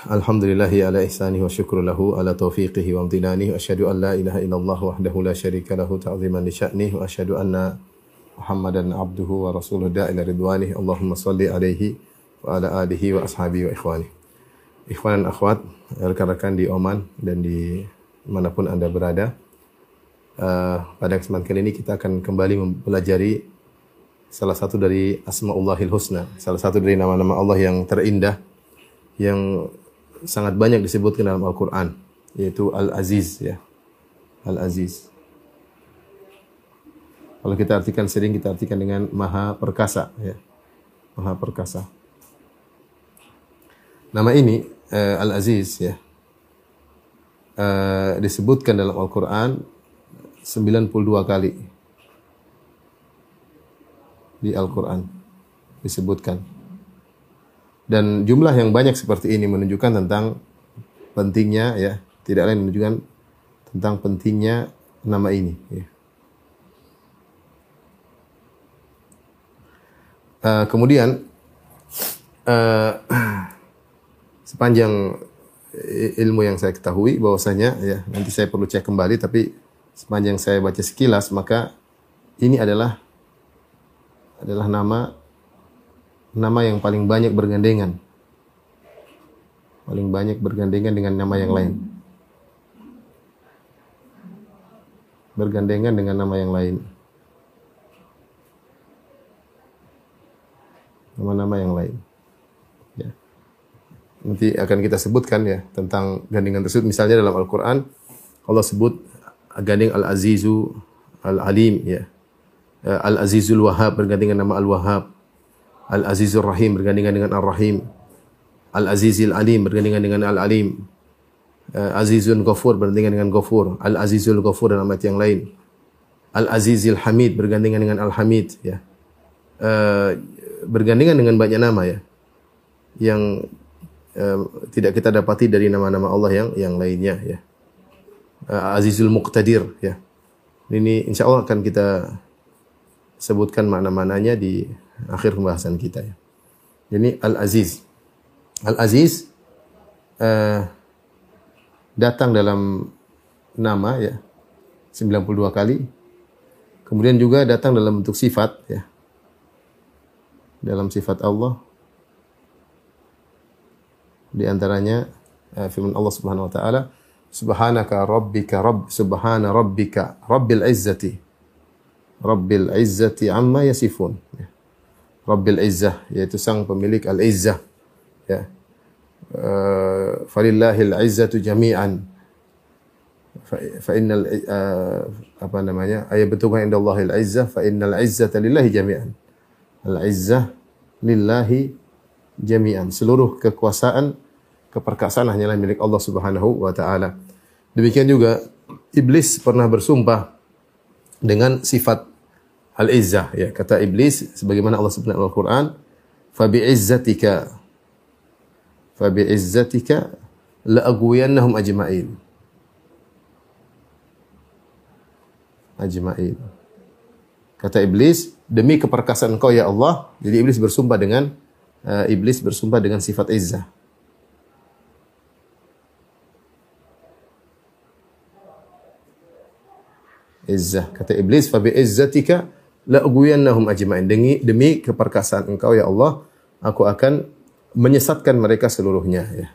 Alhamdulillahi ala ihsanihi wa syukru lahu ala taufiqihi wa amtinanihi wa asyhadu an la ilaha illallah wahdahu la syarika lahu ta'ziman li sya'nihi wa asyhadu anna Muhammadan abduhu wa rasuluhu da'ila ridwanihi Allahumma salli alaihi wa ala alihi wa ashabihi wa ikhwani. Ikhwan dan akhwat, rekan-rekan di Oman dan di mana pun Anda berada. Uh, pada kesempatan kali ini kita akan kembali mempelajari salah satu dari Asmaullahil Husna, salah satu dari nama-nama Allah yang terindah yang sangat banyak disebutkan dalam Al-Qur'an, yaitu Al-Aziz ya. Al-Aziz. Kalau kita artikan sering kita artikan dengan Maha Perkasa ya. Maha Perkasa. Nama ini eh, Al-Aziz ya. eh, disebutkan dalam Al-Qur'an 92 kali di Al-Quran disebutkan. Dan jumlah yang banyak seperti ini menunjukkan tentang pentingnya ya, tidak lain menunjukkan tentang pentingnya nama ini. Ya. Uh, kemudian uh, sepanjang ilmu yang saya ketahui bahwasanya ya nanti saya perlu cek kembali tapi sepanjang saya baca sekilas maka ini adalah adalah nama nama yang paling banyak bergandengan. Paling banyak bergandengan dengan nama yang lain. Bergandengan dengan nama yang lain. Nama-nama yang lain. Ya. Nanti akan kita sebutkan ya tentang gandengan tersebut. Misalnya dalam Al-Quran Allah sebut gandeng Al-Azizu Al-Alim ya. Al-Azizul Wahhab bergandengan nama Al-Wahhab. Al-Azizul Rahim bergandengan dengan Ar-Rahim. Al-Azizil Alim bergandengan dengan Al-Alim. Azizun Ghafur bergandengan dengan Ghafur. Al-Azizul Ghafur dalam ayat yang lain. Al-Azizil Hamid bergandengan dengan Al-Hamid ya. Uh, bergandengan dengan banyak nama ya. Yang uh, tidak kita dapati dari nama-nama Allah yang yang lainnya ya. Uh, Azizul Muqtadir ya. Ini insya Allah akan kita sebutkan makna-maknanya di akhir pembahasan kita ya. Jadi Al-Aziz. Al-Aziz uh, datang dalam nama ya 92 kali. Kemudian juga datang dalam bentuk sifat ya. Dalam sifat Allah di antaranya uh, firman Allah Subhanahu wa taala Subhanaka rabbika rabb subhana rabbika rabbil izzati Rabbil Izzati amma yasifun. Ya. Rabbil Izzah yaitu sang pemilik Al-Izzah. Ya. Uh, falillahil izzatu jami'an. Fa, fa innal uh, apa namanya? Ayat betulkan inda Allahil izzah fa innal izzata lillahi jami'an. Al-izzah lillahi jami'an. Seluruh kekuasaan keperkasaan hanyalah milik Allah Subhanahu wa taala. Demikian juga iblis pernah bersumpah dengan sifat al-izzah ya kata iblis sebagaimana Allah sebut dalam Al-Qur'an fa bi'izzatika fa bi'izzatika la aghwiyannahum ajma'in. Ajma'in. Kata iblis demi keperkasaan engkau ya Allah. Jadi iblis bersumpah dengan uh, iblis bersumpah dengan sifat izzah. Izzah. Kata iblis fa bi'izzatika la ugwiyannahum ajma'in. Demi demi keperkasaan engkau ya Allah aku akan menyesatkan mereka seluruhnya ya.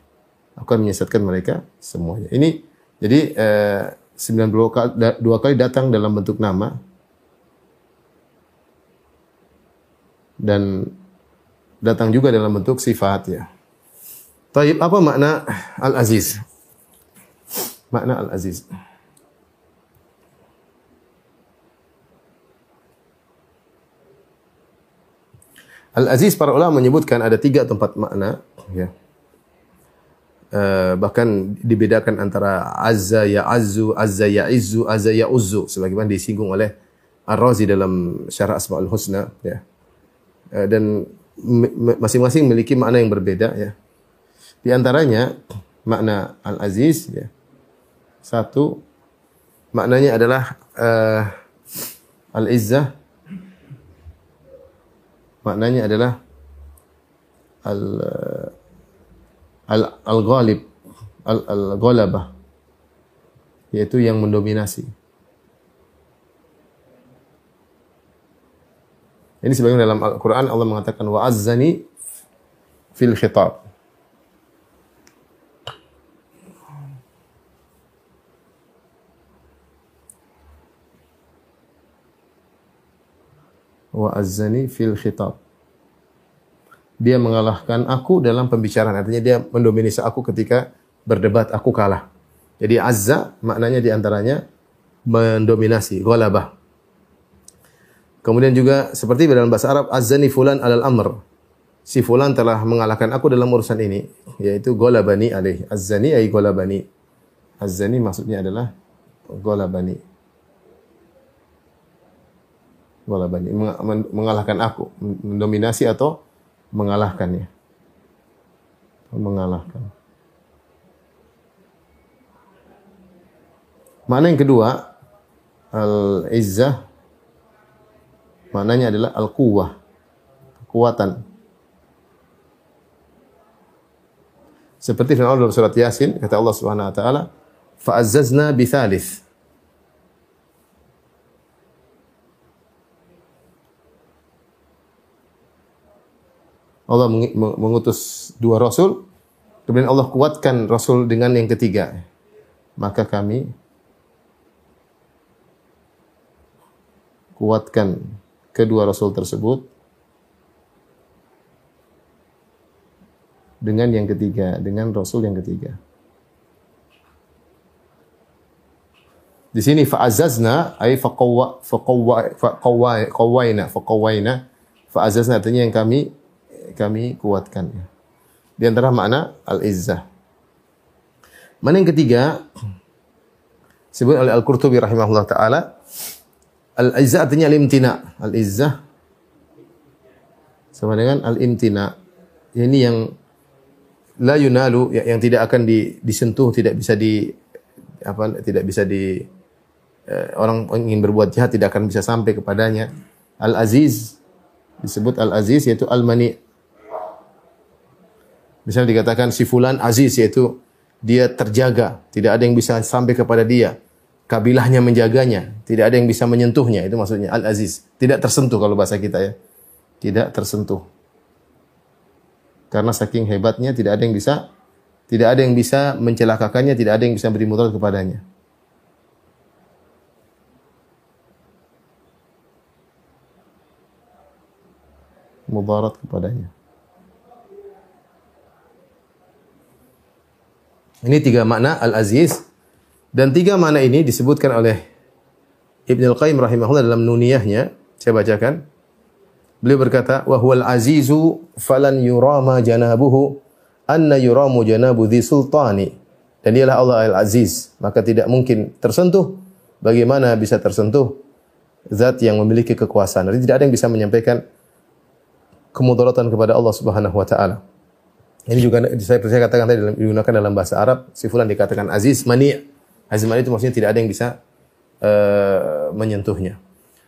Aku akan menyesatkan mereka semuanya. Ini jadi eh, 92 kali, dua kali datang dalam bentuk nama. Dan datang juga dalam bentuk sifat ya. Taib apa makna Al-Aziz? Makna Al-Aziz Al-Aziz para ulama menyebutkan ada tiga tempat makna. Ya. eh, bahkan dibedakan antara azza ya azzu, azza ya izzu, azza ya uzzu sebagaimana disinggung oleh Ar-Razi dalam Syarah Asmaul Husna ya. Eh, dan masing-masing memiliki makna yang berbeda ya. Di antaranya makna Al-Aziz ya. Satu maknanya adalah eh, Al-Izzah maknanya adalah al al al ghalib al al ghalabah yaitu yang mendominasi. Ini sebagaimana dalam Al-Qur'an Allah mengatakan wa azzani fil khitab. Wa azzani fil khitab. Dia mengalahkan aku dalam pembicaraan. Artinya dia mendominasi aku ketika berdebat aku kalah. Jadi azza maknanya di antaranya mendominasi, ghalabah. Kemudian juga seperti dalam bahasa Arab azzani fulan alal amr. Si fulan telah mengalahkan aku dalam urusan ini, yaitu ghalabani alaih. Azzani ay ghalabani. Azzani maksudnya adalah ghalabani. Meng- men- mengalahkan aku, mendominasi atau mengalahkannya. Mengalahkan. Makna yang kedua, al-izzah maknanya adalah al-quwwah, kekuatan. Seperti Allah dalam surat Yasin, kata Allah Subhanahu wa taala, "Fa'azzazna bi thalith." Allah mengutus dua rasul, kemudian Allah kuatkan rasul dengan yang ketiga. Maka kami kuatkan kedua rasul tersebut dengan yang ketiga, dengan rasul yang ketiga. Di sini fa'azazna ay faqawwa faqawwa faqawwa qawwaina faqawwaina fa'azazna artinya yang kami kami kuatkan. Di antara makna al-izzah. Mana yang ketiga? Sebut oleh Al-Qurtubi rahimahullah taala Al-izzah artinya al-imtina. Al-izzah sama dengan al-imtina. Ini yang la yunalu ya- yang tidak akan di- disentuh, tidak bisa di apa tidak bisa di eh, orang ingin berbuat jahat tidak akan bisa sampai kepadanya. Al-aziz disebut al-aziz yaitu al-mani. Misalnya dikatakan si fulan aziz yaitu dia terjaga, tidak ada yang bisa sampai kepada dia. Kabilahnya menjaganya, tidak ada yang bisa menyentuhnya. Itu maksudnya al-aziz. Tidak tersentuh kalau bahasa kita ya. Tidak tersentuh. Karena saking hebatnya tidak ada yang bisa tidak ada yang bisa mencelakakannya, tidak ada yang bisa beri mudarat kepadanya. Mudarat kepadanya. Ini tiga makna al-aziz dan tiga makna ini disebutkan oleh Ibn al-Qayyim rahimahullah dalam nuniyahnya. Saya bacakan. Beliau berkata, "Wa huwal azizu falan yurama janabuhu anna yuramu janabu dhi sultani." Dan dialah Allah al-aziz, maka tidak mungkin tersentuh bagaimana bisa tersentuh zat yang memiliki kekuasaan. Jadi tidak ada yang bisa menyampaikan kemudaratan kepada Allah Subhanahu wa taala. Ini juga saya saya katakan tadi dalam, digunakan dalam bahasa Arab, si fulan dikatakan aziz mani. Aziz mani itu maksudnya tidak ada yang bisa uh, menyentuhnya.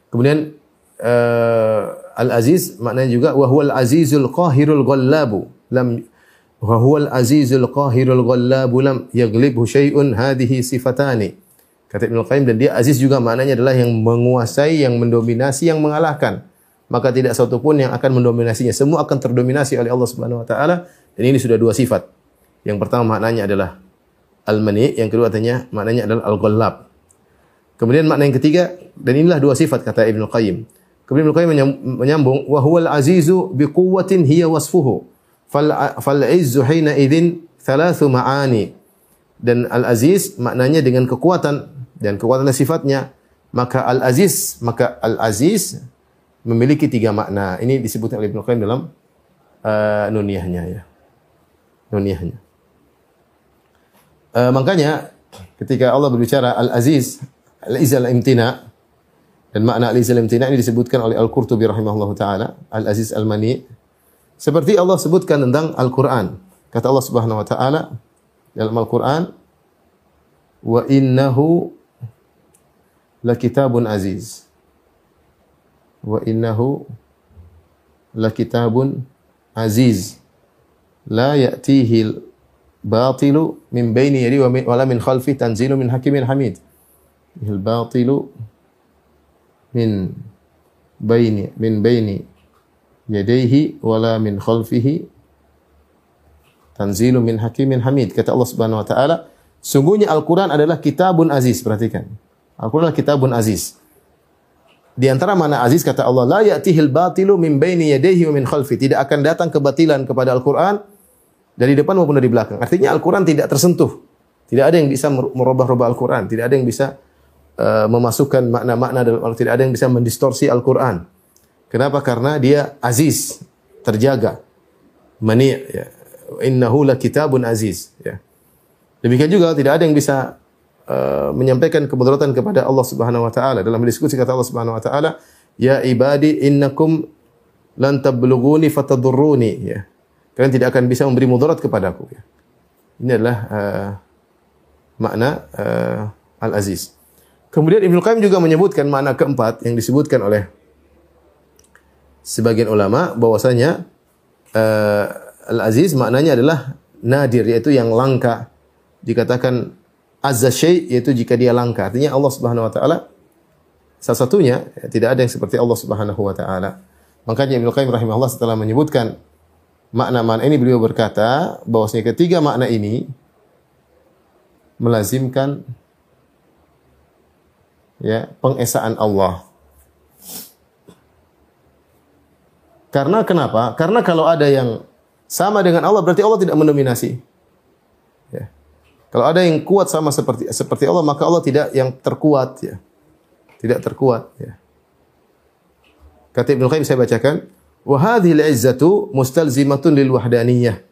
Kemudian uh, al-aziz maknanya juga wa huwal azizul qahirul ghallabu lam wa huwal azizul qahirul ghallabu lam yaglibhu syai'un hadhihi sifatani. Kata Ibnu Qayyim dan dia aziz juga maknanya adalah yang menguasai, yang mendominasi, yang mengalahkan. Maka tidak satu pun yang akan mendominasinya. Semua akan terdominasi oleh Allah Subhanahu wa taala dan ini sudah dua sifat. Yang pertama maknanya adalah al-mani, yang kedua artinya maknanya adalah al-ghallab. Kemudian makna yang ketiga dan inilah dua sifat kata Ibnu Qayyim. Kemudian Ibnu Qayyim menyambung wa huwal azizu bi quwwatin hiya wasfuhu. Fal fal izzu hina idzin thalathu ma'ani. Dan al-aziz maknanya dengan kekuatan dan kekuatan sifatnya. Maka al-aziz, maka al-aziz memiliki tiga makna. Ini disebutkan oleh Ibnu Qayyim dalam uh, nuniyahnya ya. Nuniyahnya. Eh, makanya ketika Allah berbicara Al-Aziz, Al-Izz Al-Imtina dan makna Al-Izz Al-Imtina ini disebutkan oleh Al-Qurtubi rahimahullahu taala, Al-Aziz Al-Mani. Seperti Allah sebutkan tentang Al-Qur'an. Kata Allah Subhanahu wa taala dalam Al-Qur'an, "Wa innahu lakitabun aziz." Wa innahu lakitabun aziz. La ya'tihi batilu min baini yadi wa min, wala min khalfi tanzilu min hakimin hamid. Al batilu min baini min baini yadayhi wala min khalfihi tanzilu min hakimin hamid. Kata Allah Subhanahu wa taala, sungguhnya Al-Qur'an adalah kitabun aziz, perhatikan. Al-Qur'an adalah kitabun aziz. Di antara mana aziz kata Allah, la ya'tihil batilu min baini yadayhi wa min khalfi. Tidak akan datang kebatilan kepada Al-Qur'an dari depan maupun dari belakang. Artinya Al-Quran tidak tersentuh. Tidak ada yang bisa merubah-rubah Al-Quran. Tidak ada yang bisa uh, memasukkan makna-makna dalam Al-Quran. Tidak ada yang bisa mendistorsi Al-Quran. Kenapa? Karena dia aziz, terjaga. Mani' ya. Innahu la kitabun aziz. Ya. Demikian juga tidak ada yang bisa uh, menyampaikan kemudaratan kepada Allah Subhanahu wa taala. Dalam diskusi kata Allah Subhanahu wa taala, "Ya ibadi innakum lan tablughuni fatadurruni." Ya. Kalian tidak akan bisa memberi mudarat kepadaku. Ya. Ini adalah uh, makna uh, Al-Aziz. Kemudian Ibnu Qayyim juga menyebutkan makna keempat yang disebutkan oleh sebagian ulama bahwasanya uh, Al-Aziz maknanya adalah nadir yaitu yang langka. Dikatakan azza syai yaitu jika dia langka. Artinya Allah Subhanahu wa taala salah satunya ya, tidak ada yang seperti Allah Subhanahu wa taala. Makanya Ibnu Qayyim rahimahullah setelah menyebutkan makna-makna ini beliau berkata bahwasanya ketiga makna ini melazimkan ya pengesaan Allah. Karena kenapa? Karena kalau ada yang sama dengan Allah berarti Allah tidak mendominasi. Ya. Kalau ada yang kuat sama seperti seperti Allah maka Allah tidak yang terkuat ya. Tidak terkuat ya. Kata Ibnu Qayyim saya bacakan, wa hadhil izzatu mustalzimatun lil wahdaniyah.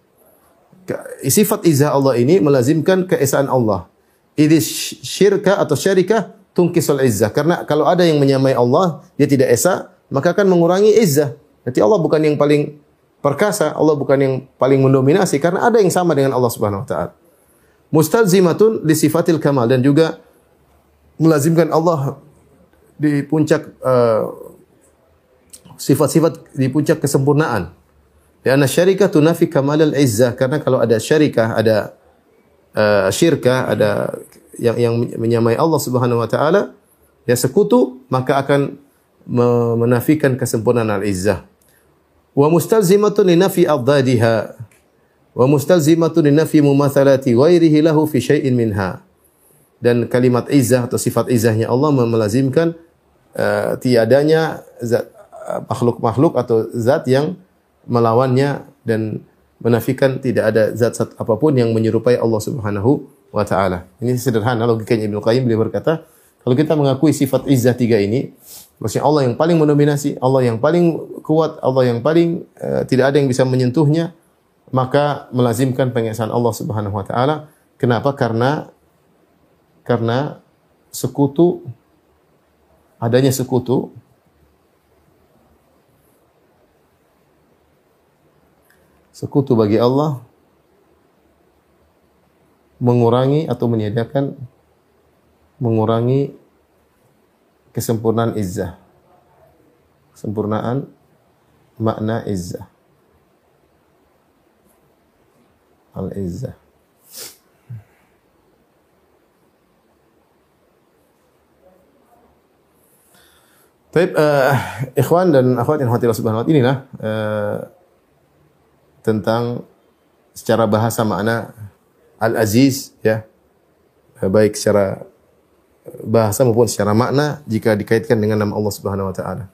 Sifat izzah Allah ini melazimkan keesaan Allah. Idh syirka atau syarikah tungkisul izzah. Karena kalau ada yang menyamai Allah, dia tidak esa, maka akan mengurangi izzah. Jadi Allah bukan yang paling perkasa, Allah bukan yang paling mendominasi karena ada yang sama dengan Allah Subhanahu wa taala. Mustalzimatun li sifatil kamal dan juga melazimkan Allah di puncak uh, sifat-sifat di puncak kesempurnaan. Karena syarikah tunafi kamal al-izzah karena kalau ada syarikah, ada uh, syirkah, ada yang yang menyamai Allah Subhanahu wa taala, ya sekutu, maka akan menafikan kesempurnaan al-izzah. Wa mustalzimatun li nafi adadiha wa mustalzimatun li nafi mumathalati ghairihi lahu fi syai'in minha. Dan kalimat izzah atau sifat izzahnya Allah melazimkan uh, tiadanya zat makhluk-makhluk atau zat yang melawannya dan menafikan tidak ada zat-zat apa pun yang menyerupai Allah Subhanahu wa taala. Ini sederhana logikanya Ibnu Qayyim beliau berkata, kalau kita mengakui sifat izzah tiga ini, maksudnya Allah yang paling mendominasi, Allah yang paling kuat, Allah yang paling uh, tidak ada yang bisa menyentuhnya, maka melazimkan pengesahan Allah Subhanahu wa taala. Kenapa? Karena karena sekutu adanya sekutu sekutu bagi Allah mengurangi atau menyediakan mengurangi kesempurnaan izzah. Kesempurnaan makna izzah. Al-izzah. Baik, uh, ikhwan dan akhwat yang hati subhanahu wa ta'ala inilah uh, tentang secara bahasa makna Al-Aziz ya. Baik secara bahasa maupun secara makna jika dikaitkan dengan nama Allah Subhanahu wa taala.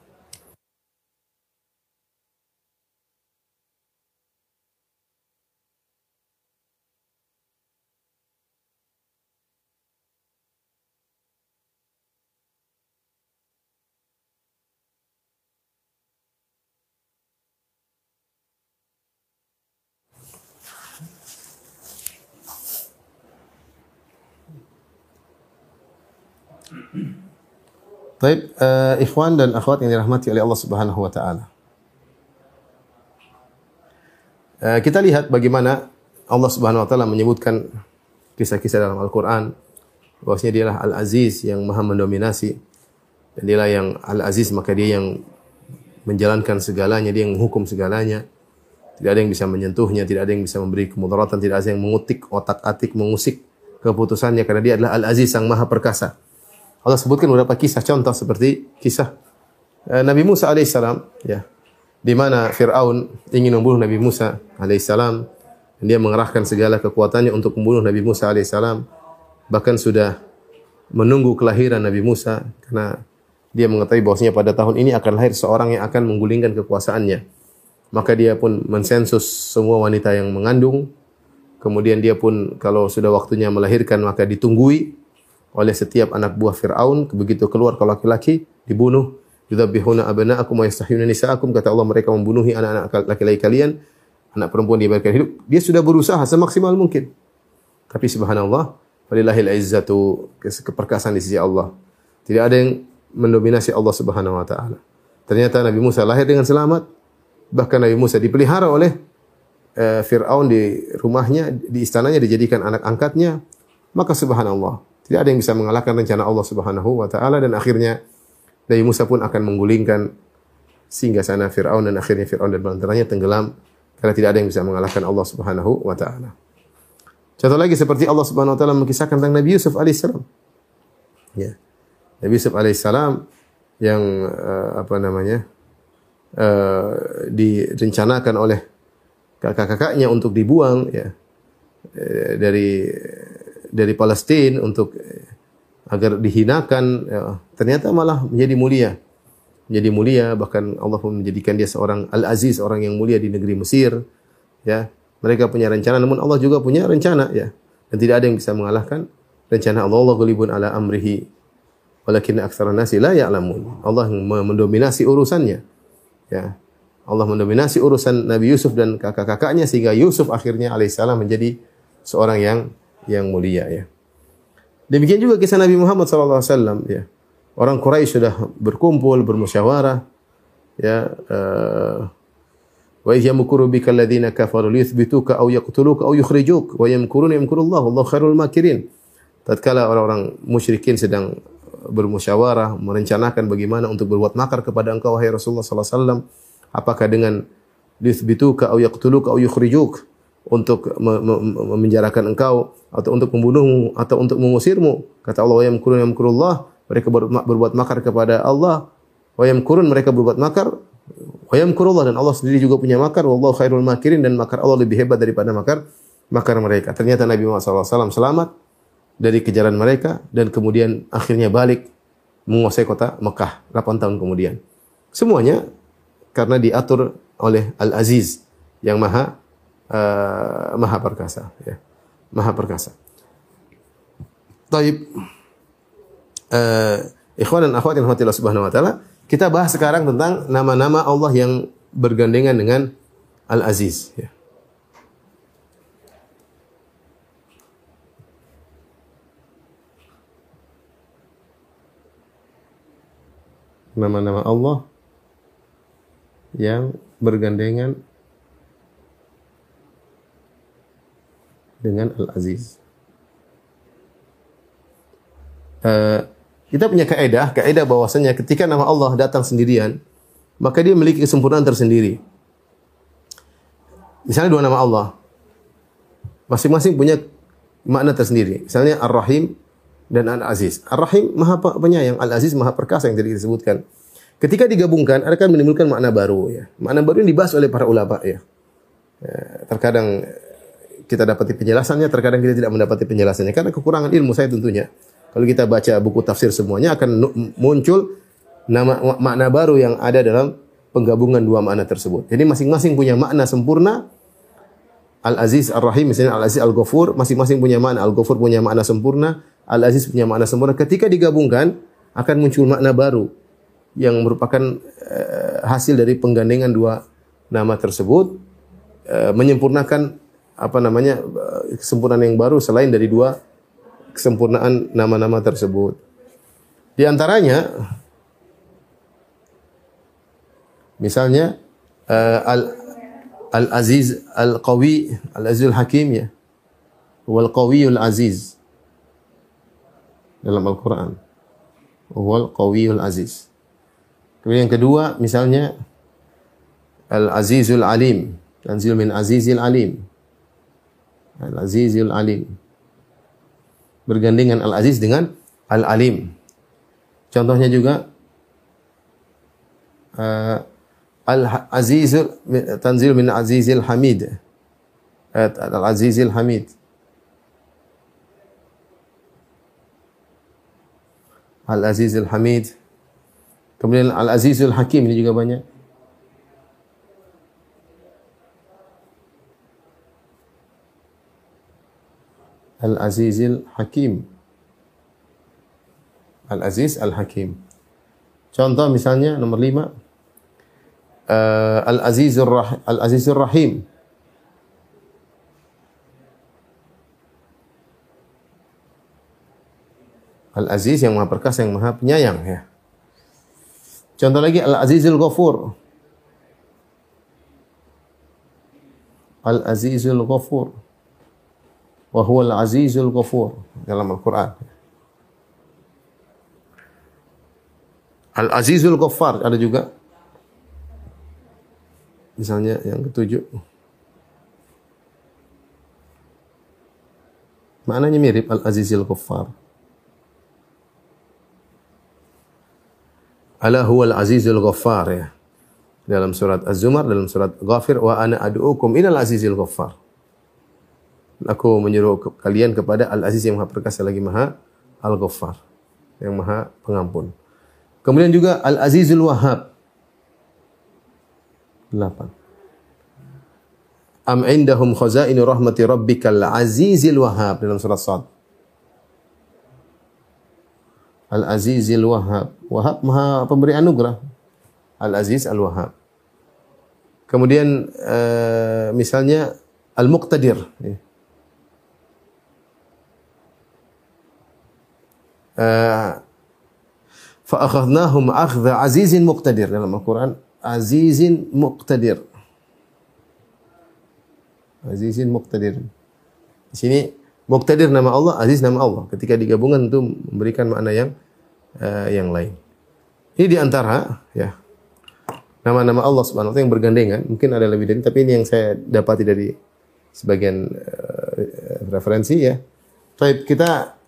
Baik, uh, ikhwan dan akhwat yang dirahmati oleh Allah Subhanahu wa taala. Uh, kita lihat bagaimana Allah Subhanahu wa taala menyebutkan kisah-kisah dalam Al-Qur'an bahwasanya dialah Al-Aziz yang maha mendominasi dan dialah yang Al-Aziz maka dia yang menjalankan segalanya, dia yang menghukum segalanya. Tidak ada yang bisa menyentuhnya, tidak ada yang bisa memberi kemudaratan, tidak ada yang mengutik otak-atik, mengusik keputusannya karena dia adalah Al-Aziz yang maha perkasa. Allah sebutkan beberapa kisah contoh seperti kisah uh, Nabi Musa alaihissalam ya. Di mana Firaun ingin membunuh Nabi Musa alaihissalam. Dia mengerahkan segala kekuatannya untuk membunuh Nabi Musa alaihissalam. Bahkan sudah menunggu kelahiran Nabi Musa karena dia mengetahui bahwasanya pada tahun ini akan lahir seorang yang akan menggulingkan kekuasaannya. Maka dia pun mensensus semua wanita yang mengandung. Kemudian dia pun kalau sudah waktunya melahirkan maka ditunggui oleh setiap anak buah Fir'aun. Begitu keluar kalau laki-laki, dibunuh. Yudhabihuna abna'akum wa yastahiyuna nisa'akum. Kata Allah mereka membunuhi anak-anak laki-laki kalian. Anak perempuan dibiarkan hidup. Dia sudah berusaha semaksimal mungkin. Tapi subhanallah, walillahil izzatu keperkasaan di sisi Allah. Tidak ada yang mendominasi Allah Subhanahu wa taala. Ternyata Nabi Musa lahir dengan selamat. Bahkan Nabi Musa dipelihara oleh uh, Fir'aun di rumahnya, di istananya dijadikan anak angkatnya. Maka subhanallah, tidak ada yang bisa mengalahkan rencana Allah Subhanahu wa taala dan akhirnya Nabi Musa pun akan menggulingkan sehingga sana Firaun dan akhirnya Firaun dan banteranya tenggelam karena tidak ada yang bisa mengalahkan Allah Subhanahu wa taala. Contoh lagi seperti Allah Subhanahu wa taala mengisahkan tentang Nabi Yusuf alaihissalam. Ya. Nabi Yusuf alaihissalam yang uh, apa namanya? Uh, direncanakan oleh kakak-kakaknya untuk dibuang ya uh, dari dari Palestina untuk eh, agar dihinakan ya, ternyata malah menjadi mulia. Menjadi mulia bahkan Allah pun menjadikan dia seorang al aziz orang yang mulia di negeri Mesir ya. Mereka punya rencana namun Allah juga punya rencana ya. Dan tidak ada yang bisa mengalahkan rencana Allah. Allah ghalibun ala amrihi. Walakin aktsaran nasi la ya'lamun. Allah mendominasi urusannya ya. Allah mendominasi urusan Nabi Yusuf dan kakak-kakaknya sehingga Yusuf akhirnya alaihissalam menjadi seorang yang yang mulia ya. Demikian juga kisah Nabi Muhammad SAW ya. Orang Quraisy sudah berkumpul bermusyawarah ya uh, wa yamkuru bika alladziina kafaru liyuthbituka aw yaqtuluka aw yukhrijuk wa yamkuruna yamkurullahu wallahu khairul makirin. Tatkala orang-orang musyrikin sedang bermusyawarah merencanakan bagaimana untuk berbuat makar kepada engkau wahai Rasulullah sallallahu alaihi wasallam apakah dengan liyuthbituka aw yaqtuluka aw yukhrijuk untuk memenjarakan engkau atau untuk membunuhmu atau untuk mengusirmu. Kata Allah, "Wa yamkurun yamkurullah." Mereka berbuat makar kepada Allah. Wa yamkurun mereka berbuat makar. Wa yamkurullah dan Allah sendiri juga punya makar. Wallahu khairul makirin dan makar Allah lebih hebat daripada makar makar mereka. Ternyata Nabi Muhammad SAW selamat dari kejaran mereka dan kemudian akhirnya balik menguasai kota Mekah 8 tahun kemudian. Semuanya karena diatur oleh Al-Aziz yang maha uh, maha perkasa ya. Maha perkasa. Taib uh, ikhwan dan akhwat yang Allah Subhanahu wa taala, kita bahas sekarang tentang nama-nama Allah yang bergandengan dengan Al-Aziz ya. Nama-nama Allah yang bergandengan dengan Al-Aziz. Uh, kita punya kaidah, kaidah bahwasanya ketika nama Allah datang sendirian, maka dia memiliki kesempurnaan tersendiri. Misalnya dua nama Allah, masing-masing punya makna tersendiri. Misalnya Ar-Rahim dan Al-Aziz. Ar-Rahim maha penyayang, Al-Aziz maha perkasa yang tadi disebutkan. Ketika digabungkan akan menimbulkan makna baru ya. Makna baru yang dibahas oleh para ulama ya. ya terkadang kita dapati penjelasannya, terkadang kita tidak mendapati penjelasannya karena kekurangan ilmu saya tentunya. Kalau kita baca buku tafsir semuanya akan muncul nama makna baru yang ada dalam penggabungan dua makna tersebut. Jadi masing-masing punya makna sempurna. Al-Aziz Ar-Rahim misalnya Al-Aziz Al-Ghafur masing-masing punya makna. Al-Ghafur punya makna sempurna, Al-Aziz punya makna sempurna. Ketika digabungkan akan muncul makna baru yang merupakan uh, hasil dari penggandengan dua nama tersebut uh, menyempurnakan apa namanya kesempurnaan yang baru selain dari dua kesempurnaan nama-nama tersebut. Di antaranya misalnya uh, al al aziz al qawi al azizul hakim ya. Wal qawiyul aziz. Dalam Al-Qur'an. Wal qawiyul aziz. Kemudian yang kedua misalnya al azizul alim. Tanzil min azizil alim al azizul alim bergandengan al aziz dengan al alim contohnya juga uh, Al-Azizul tanzil min Azizil Hamid. Ayat Al-Azizil Hamid. Al-Azizul Hamid. Kemudian Al-Azizul Hakim ini juga banyak. Al-Azizil Hakim. Al-Aziz Al-Hakim. Contoh misalnya nomor lima uh, Al-Azizur Rah Al-Azizur Rahim. Al-Aziz yang Maha Perkasa, yang Maha Penyayang ya. Contoh lagi Al-Azizul Ghafur. Al-Azizul Ghafur. Wa huwa al-Azizul Ghafur dalam Al-Qur'an. Al-Azizul Ghaffar ada juga Misalnya yang ketujuh. Maknanya mirip Al-Azizil Ghaffar. Ala huwa al-Azizul Ghaffar ya. Dalam surat Az-Zumar, dalam surat Ghafir, wa ana ad'ukum ilal azizil ghaffar. Aku menyuruh kalian kepada Al-Aziz yang Maha Perkasa lagi Maha Al-Ghaffar, yang Maha Pengampun. Kemudian juga Al-Azizul Wahhab. 8. Am indahum khazainu rahmati rabbikal azizil wahhab dalam surat Sad. Al Azizil Wahhab. Wahhab Maha pemberi anugerah. Al Aziz Al Wahhab. Kemudian uh, misalnya Al Muqtadir. Uh, fa akhadnahum akhdha azizin muqtadir dalam Al-Qur'an azizin muqtadir. Azizin muqtadir. Di sini muqtadir nama Allah, aziz nama Allah. Ketika digabungkan itu memberikan makna yang uh, yang lain. Ini di antara ya nama-nama Allah Subhanahu wa taala yang bergandengan. Mungkin ada lebih dari tapi ini yang saya dapati dari sebagian uh, referensi ya. Baik, kita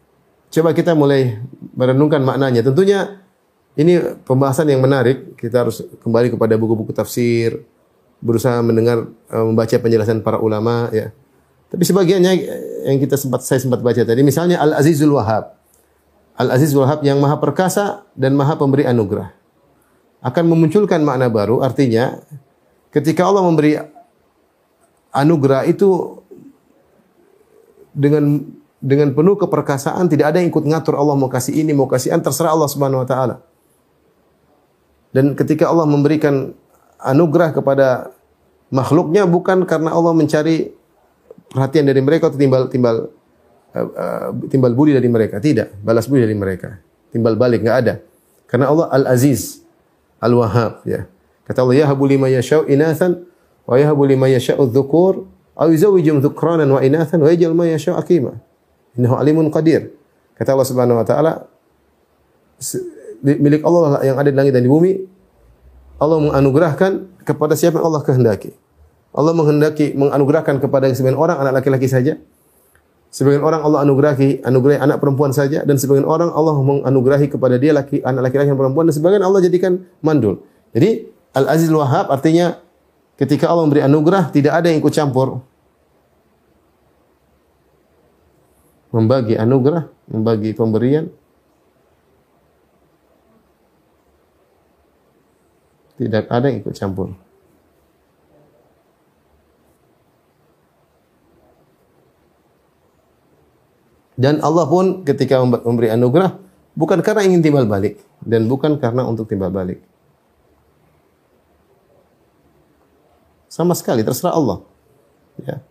coba kita mulai merenungkan maknanya. Tentunya ini pembahasan yang menarik. Kita harus kembali kepada buku-buku tafsir, berusaha mendengar uh, membaca penjelasan para ulama ya. Tapi sebagiannya yang kita sempat saya sempat baca tadi misalnya Al Azizul Wahhab. Al Azizul Wahhab yang Maha Perkasa dan Maha Pemberi anugerah. Akan memunculkan makna baru artinya ketika Allah memberi anugerah itu dengan dengan penuh keperkasaan tidak ada yang ikut ngatur Allah mau kasih ini mau kasih an terserah Allah Subhanahu wa taala. Dan ketika Allah memberikan anugerah kepada makhluknya bukan karena Allah mencari perhatian dari mereka atau timbal timbal uh, timbal budi dari mereka, tidak, balas budi dari mereka. Timbal balik enggak ada. Karena Allah Al-Aziz, Al-Wahhab ya. Kata Allah, "Yahabu liman yasha'u inathan wa yahabu liman yasha'u dhukur aw yuzawwijum dhukranan wa inathan wa yaj'al man yasha'u aqima." Innahu alimun qadir. Kata Allah Subhanahu wa taala, milik Allah yang ada di langit dan di bumi. Allah menganugerahkan kepada siapa yang Allah kehendaki. Allah menghendaki menganugerahkan kepada sebagian orang anak laki-laki saja. Sebagian orang Allah anugerahi anugerahi anak perempuan saja dan sebagian orang Allah menganugerahi kepada dia laki anak laki-laki dan perempuan dan sebagian Allah jadikan mandul. Jadi Al Aziz Wahab artinya ketika Allah memberi anugerah tidak ada yang ikut campur. Membagi anugerah, membagi pemberian Tidak ada yang ikut campur. Dan Allah pun ketika memberi anugerah bukan karena ingin timbal balik dan bukan karena untuk timbal balik. Sama sekali terserah Allah. Ya.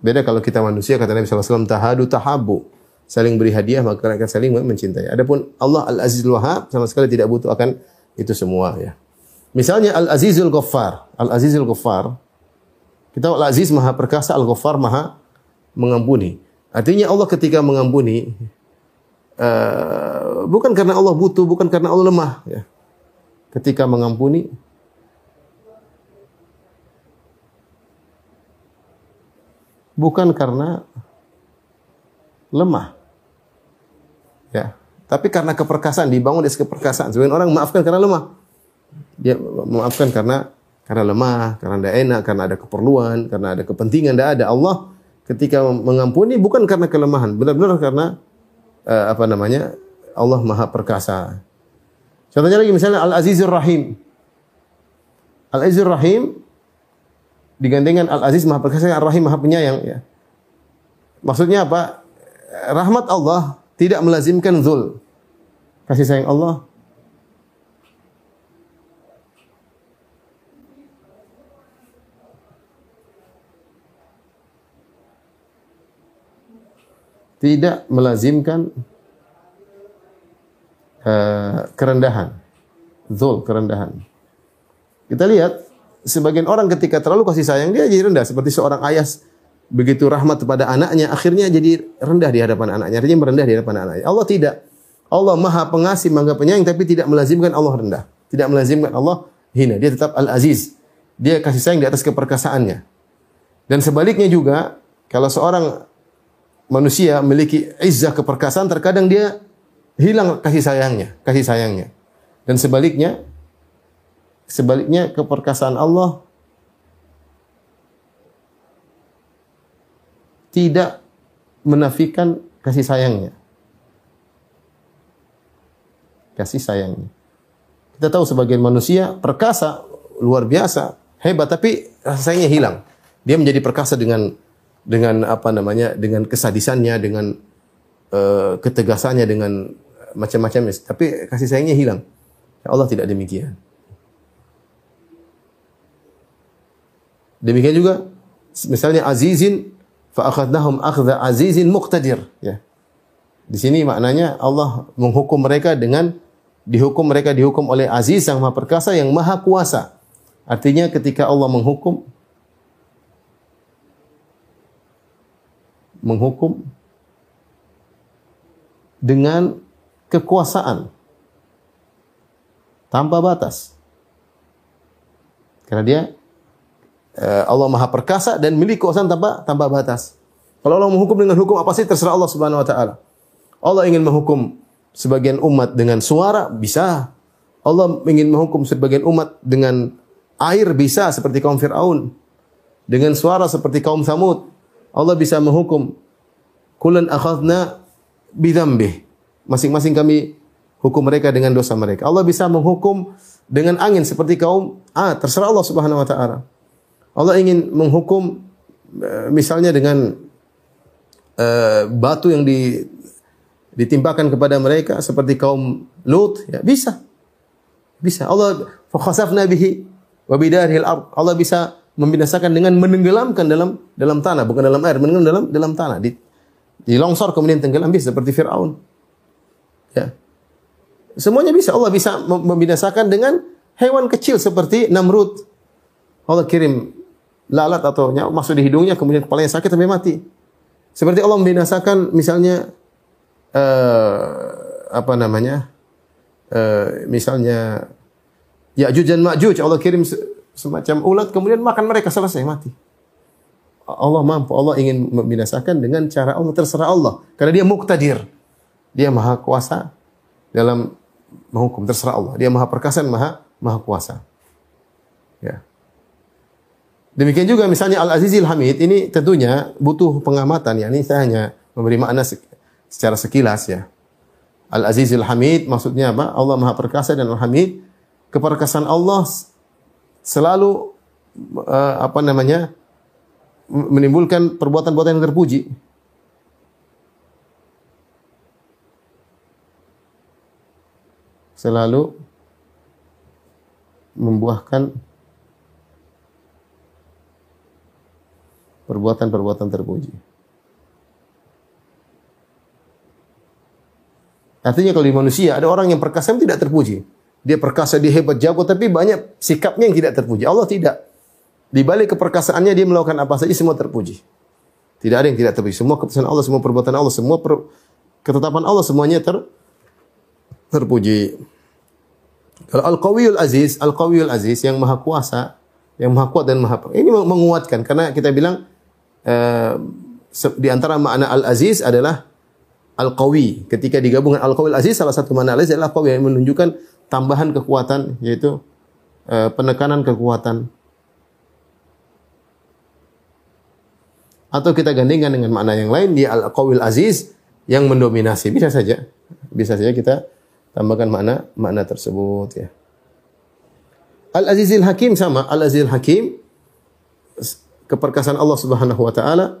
Beda kalau kita manusia kata Nabi SAW tahadu tahabu. saling beri hadiah maka akan saling mencintai. Adapun Allah Al-Azizul Wahhab sama sekali tidak butuh akan itu semua ya. Misalnya Al-Azizul Ghaffar, Al-Azizul Ghaffar kita Al-Aziz Maha Perkasa, Al-Ghaffar Maha mengampuni. Artinya Allah ketika mengampuni uh, bukan karena Allah butuh, bukan karena Allah lemah ya. Ketika mengampuni bukan karena lemah. Ya, tapi karena keperkasaan dibangun dari keperkasaan. Sebagian orang maafkan karena lemah. Dia memaafkan karena karena lemah, karena tidak enak, karena ada keperluan, karena ada kepentingan, tidak ada. Allah ketika mengampuni bukan karena kelemahan, benar-benar karena uh, apa namanya? Allah Maha Perkasa. Contohnya lagi misalnya Al-Azizur Rahim. Al-Azizur Rahim digandengkan Al-Aziz Maha Perkasa, Ar-Rahim Maha Penyayang ya. Maksudnya apa? Rahmat Allah tidak melazimkan zul. Kasih sayang Allah tidak melazimkan uh, kerendahan. Zul, kerendahan. Kita lihat, sebagian orang ketika terlalu kasih sayang, dia jadi rendah. Seperti seorang ayah begitu rahmat kepada anaknya, akhirnya jadi rendah di hadapan anaknya. Artinya merendah di hadapan anaknya. Allah tidak. Allah maha pengasih, maha penyayang, tapi tidak melazimkan Allah rendah. Tidak melazimkan Allah hina. Dia tetap al-aziz. Dia kasih sayang di atas keperkasaannya. Dan sebaliknya juga, kalau seorang manusia memiliki izzah keperkasaan, terkadang dia hilang kasih sayangnya, kasih sayangnya. Dan sebaliknya, sebaliknya keperkasaan Allah tidak menafikan kasih sayangnya. Kasih sayangnya. Kita tahu sebagian manusia perkasa, luar biasa, hebat, tapi rasa sayangnya hilang. Dia menjadi perkasa dengan dengan apa namanya dengan kesadisannya dengan uh, ketegasannya dengan macam-macam tapi kasih sayangnya hilang ya Allah tidak demikian demikian juga misalnya azizin fa akhadnahum akhdha azizin muqtadir. Ya. Di sini maknanya Allah menghukum mereka dengan dihukum mereka dihukum oleh aziz yang maha perkasa yang maha kuasa. Artinya ketika Allah menghukum menghukum dengan kekuasaan tanpa batas. Karena dia Allah Maha Perkasa dan milik kekuasaan tanpa tanpa batas. Kalau Allah menghukum dengan hukum apa sih terserah Allah Subhanahu wa taala. Allah ingin menghukum sebagian umat dengan suara bisa. Allah ingin menghukum sebagian umat dengan air bisa seperti kaum Firaun. Dengan suara seperti kaum Samud. Allah bisa menghukum kulan akhadna bidzambih. Masing-masing kami hukum mereka dengan dosa mereka. Allah bisa menghukum dengan angin seperti kaum ah terserah Allah Subhanahu wa taala. Allah ingin menghukum eh, misalnya dengan uh, batu yang di, ditimpakan kepada mereka seperti kaum Lut ya bisa. Bisa. Allah fakhasafna bihi wa bidarihil ard. Allah bisa membinasakan dengan menenggelamkan dalam dalam tanah, bukan dalam air, menenggelam dalam dalam tanah. Di, di longsor kemudian tenggelam bisa seperti Firaun. Ya. Semuanya bisa. Allah bisa membinasakan dengan hewan kecil seperti Namrud. Allah kirim lalat atau masuk di hidungnya kemudian kepalanya sakit sampai mati. Seperti Allah membinasakan misalnya uh, apa namanya? Uh, misalnya Ya'juj dan Ma'juj Allah kirim semacam ulat kemudian makan mereka selesai mati. Allah mampu, Allah ingin membinasakan dengan cara Allah terserah Allah karena dia muktadir. Dia maha kuasa dalam menghukum terserah Allah. Dia maha perkasa maha maha kuasa. Ya. Demikian juga misalnya Al-Azizil Hamid ini tentunya butuh pengamatan ya. Ini saya hanya memberi makna secara sekilas ya. Al-Azizil Hamid maksudnya apa? Allah Maha Perkasa dan Al-Hamid. Keperkasaan Allah selalu uh, apa namanya menimbulkan perbuatan-perbuatan yang terpuji. Selalu membuahkan perbuatan-perbuatan terpuji. Artinya kalau di manusia ada orang yang perkasa yang tidak terpuji. Dia perkasa, dia hebat, jago, tapi banyak sikapnya yang tidak terpuji. Allah tidak. Di balik keperkasaannya dia melakukan apa saja semua terpuji. Tidak ada yang tidak terpuji. Semua keputusan Allah, semua perbuatan Allah, semua per, ketetapan Allah semuanya ter, terpuji. Kalau Al-Qawiyul Aziz, Al-Qawiyul Aziz yang maha kuasa, yang maha kuat dan maha ini menguatkan karena kita bilang eh, di antara makna Al-Aziz adalah Al-Qawi. Ketika digabungkan Al-Qawi Al-Aziz salah satu makna Al-Aziz adalah Qawi yang menunjukkan tambahan kekuatan yaitu eh, penekanan kekuatan. Atau kita gandingkan dengan makna yang lain dia Al-Qawi Al-Aziz yang mendominasi. Bisa saja. Bisa saja kita tambahkan makna makna tersebut ya. Al-Azizil Hakim sama Al-Azizil Hakim keperkasaan Allah Subhanahu wa taala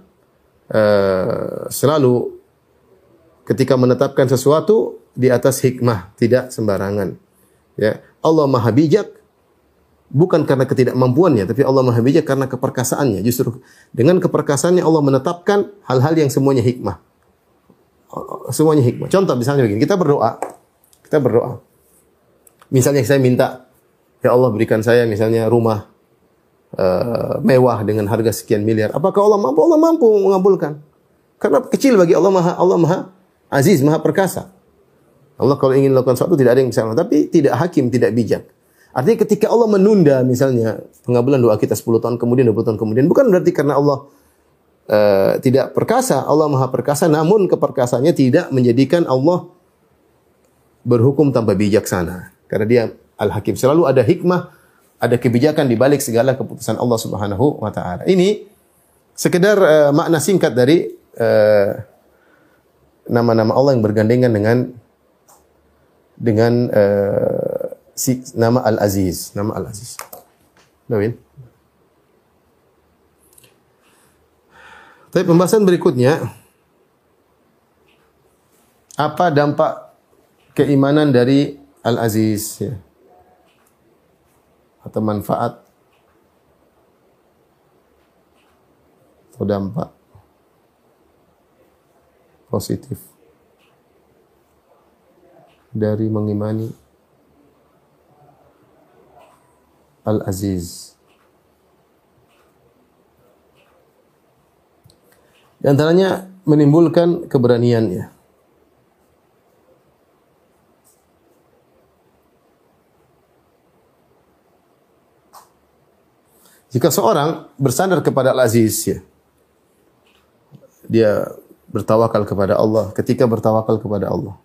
uh, selalu ketika menetapkan sesuatu di atas hikmah, tidak sembarangan. Ya, Allah Maha bijak bukan karena ketidakmampuannya, tapi Allah Maha bijak karena keperkasaannya. Justru dengan keperkasaannya Allah menetapkan hal-hal yang semuanya hikmah. Semuanya hikmah. Contoh misalnya begini, kita berdoa. Kita berdoa. Misalnya saya minta, ya Allah berikan saya misalnya rumah uh, mewah dengan harga sekian miliar. Apakah Allah mampu? Allah mampu mengabulkan. Karena kecil bagi Allah Maha Allah Maha Aziz, Maha Perkasa. Allah kalau ingin melakukan sesuatu tidak ada yang bisa tapi tidak hakim, tidak bijak. Artinya ketika Allah menunda misalnya pengabulan doa kita 10 tahun kemudian, 20 tahun kemudian, bukan berarti karena Allah uh, tidak perkasa, Allah Maha Perkasa, namun keperkasaannya tidak menjadikan Allah berhukum tanpa bijaksana. Karena dia Al-Hakim. Selalu ada hikmah, ada kebijakan di balik segala keputusan Allah Subhanahu wa taala. Ini sekedar uh, makna singkat dari uh, nama-nama Allah yang bergandengan dengan dengan uh, si, nama Al-Aziz, nama Al-Aziz. Dawin. Tapi pembahasan berikutnya apa dampak keimanan dari Al-Aziz ya. Atau manfaat atau dampak positif dari mengimani Al-Aziz. Di antaranya menimbulkan keberaniannya. Jika seorang bersandar kepada Al-Aziz ya, dia bertawakal kepada Allah ketika bertawakal kepada Allah.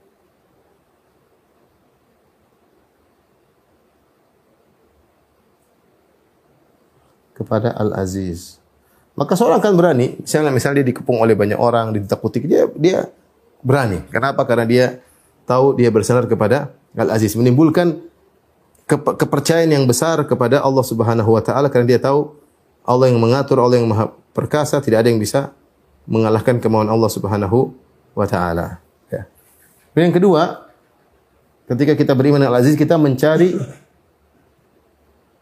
Kepada Al-Aziz. Maka seorang akan berani, misalnya misalnya dia dikepung oleh banyak orang, ditakuti, dia dia berani. Kenapa? Karena dia tahu dia bersandar kepada Al-Aziz, menimbulkan kepercayaan yang besar kepada Allah Subhanahu wa taala karena dia tahu Allah yang mengatur, Allah yang Maha perkasa, tidak ada yang bisa mengalahkan kemauan Allah Subhanahu wa taala. Ya. yang kedua, ketika kita beriman dengan Al-Aziz, kita mencari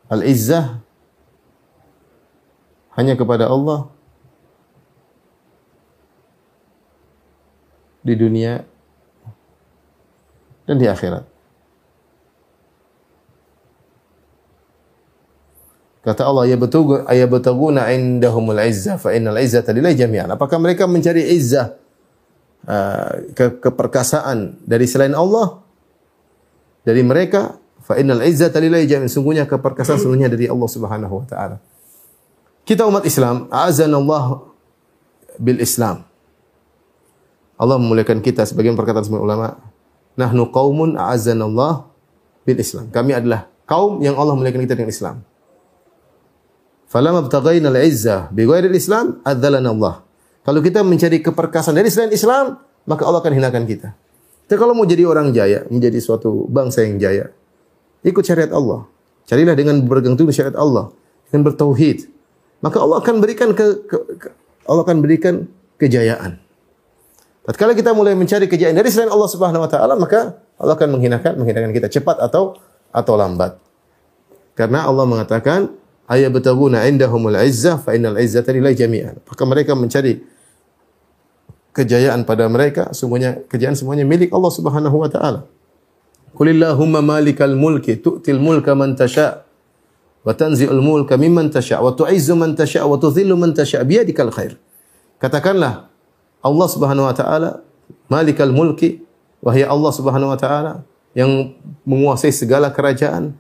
al-izzah hanya kepada Allah di dunia dan di akhirat. Kata Allah, ya betul ayat betaguna indahumul izzah fa innal izzata lillahi jami'an. Apakah mereka mencari izzah uh, ke keperkasaan dari selain Allah? Dari mereka fa innal izzata lillahi jami'an. Sungguhnya keperkasaan seluruhnya dari Allah Subhanahu wa taala. Kita umat Islam, azanallah bil Islam. Allah memuliakan kita sebagian perkataan semua ulama. Nahnu qaumun a'azzanallah bil Islam. Kami adalah kaum yang Allah memuliakan kita dengan Islam. Falamma btaghaina al-izzah bi ghairi islam adzalana Allah. Kalau kita mencari keperkasaan dari selain Islam, maka Allah akan hinakan kita. Tapi kalau mau jadi orang jaya, menjadi suatu bangsa yang jaya, ikut syariat Allah. Carilah dengan berpegang teguh syariat Allah, dengan bertauhid. Maka Allah akan berikan ke, ke, ke Allah akan berikan kejayaan. Tatkala kita mulai mencari kejayaan dari selain Allah Subhanahu wa taala, maka Allah akan menghinakan menghinakan kita cepat atau atau lambat. Karena Allah mengatakan ayabtaguna indahumul izzah fa innal izzata lillahi jami'an. Maka mereka mencari kejayaan pada mereka, semuanya kejayaan semuanya milik Allah Subhanahu wa taala. Qulillahumma malikal mulki tu'til mulka man tasha wa tanzi'ul mulka mimman tasha wa tu'izzu man tasha wa tudhillu man tasha biyadikal khair. Katakanlah Allah Subhanahu wa taala malikal mulki wahai Allah Subhanahu wa taala yang menguasai segala kerajaan.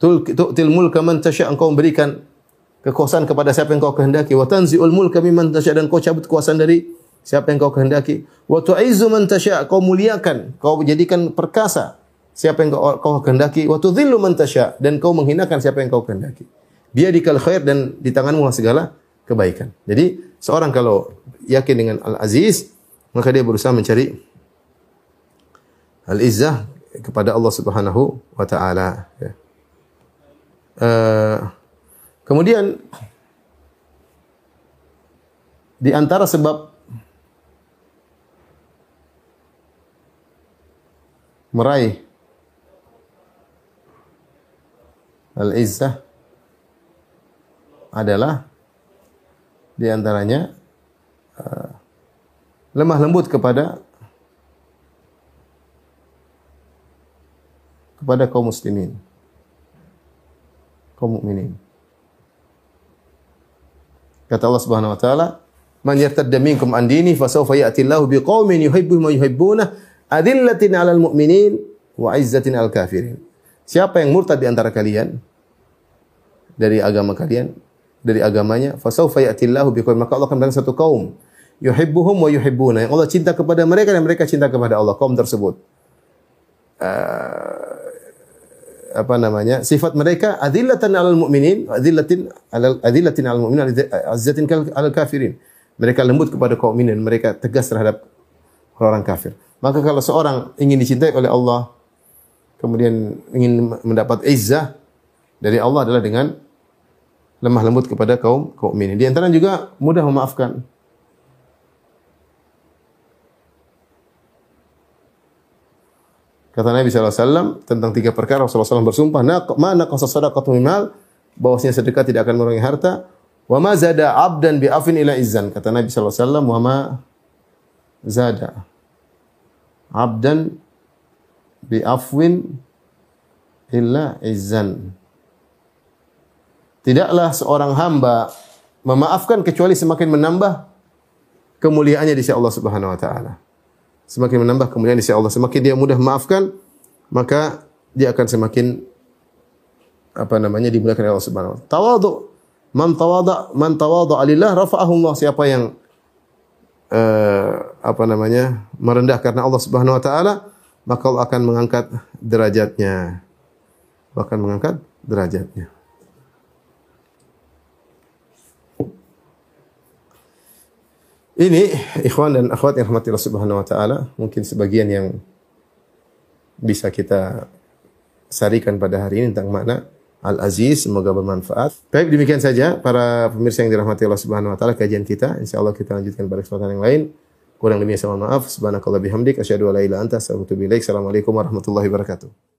Tu'til mulka man tasha engkau memberikan kekuasaan kepada siapa yang kau kehendaki. Wa tanzi'ul mulka mimman tasha dan kau cabut kekuasaan dari siapa yang kau kehendaki. Wa tu'izzu man tasha kau muliakan kau jadikan perkasa siapa yang kau, kau kehendaki. Wa tudhillu man tasha dan kau menghinakan siapa yang kau kehendaki. Biadikal khair dan di tanganmu segala kebaikan. Jadi seorang kalau yakin dengan al-aziz maka dia berusaha mencari al-izzah kepada Allah Subhanahu wa taala. Ya. Uh, kemudian di antara sebab meraih al-izzah adalah di antaranya uh, lemah lembut kepada kepada kaum muslimin kaum mukminin. Kata Allah Subhanahu wa taala man yartadda minkum an dini fasawfa ya'ti Allahu biqaumin yuhibbuhum wa yuhibbuna adillatin 'alal mu'minin wa 'izzatin 'alal kafirin. Siapa yang murtad di antara kalian dari agama kalian dari agamanya fasawfa ya'tillahu biqaum maka Allah akan datang satu kaum yuhibbuhum wa yuhibbuna. Yang Allah cinta kepada mereka dan mereka cinta kepada Allah kaum tersebut. Uh, apa namanya sifat mereka adillatan alal mu'minin adillatin alal adillatin alal mu'minin azzatin alal kafirin mereka lembut kepada kaum mukminin mereka tegas terhadap orang kafir maka kalau seorang ingin dicintai oleh Allah kemudian ingin mendapat izzah dari Allah adalah dengan lemah lembut kepada kaum kaum mukminin. Di antara juga mudah memaafkan. Kata Nabi SAW tentang tiga perkara Rasulullah SAW bersumpah, mana qasa sadaqatu mal bahwasanya sedekah tidak akan mengurangi harta. Wa ma zada abdan bi afin ila izzan. Kata Nabi SAW, wa ma zada abdan bi afwin illa izzan. Tidaklah seorang hamba memaafkan kecuali semakin menambah kemuliaannya di sisi Allah Subhanahu wa taala. Semakin menambah kemuliaan di sisi Allah, semakin dia mudah memaafkan, maka dia akan semakin apa namanya dimuliakan oleh Allah Subhanahu wa taala. Tawadhu man tawada man tawada alillah rafa'ahu Allah. Siapa yang uh, apa namanya merendah karena Allah Subhanahu wa taala, maka Allah akan mengangkat derajatnya. Akan mengangkat derajatnya. Ini ikhwan dan akhwat yang rahmatillah subhanahu wa ta'ala. Mungkin sebagian yang bisa kita sarikan pada hari ini tentang makna Al-Aziz. Semoga bermanfaat. Baik, demikian saja para pemirsa yang dirahmati Allah subhanahu wa ta'ala kajian kita. Insya Allah kita lanjutkan pada kesempatan yang lain. Kurang lebihnya sama maaf. Subhanakallah bihamdik. Assalamualaikum warahmatullahi wabarakatuh.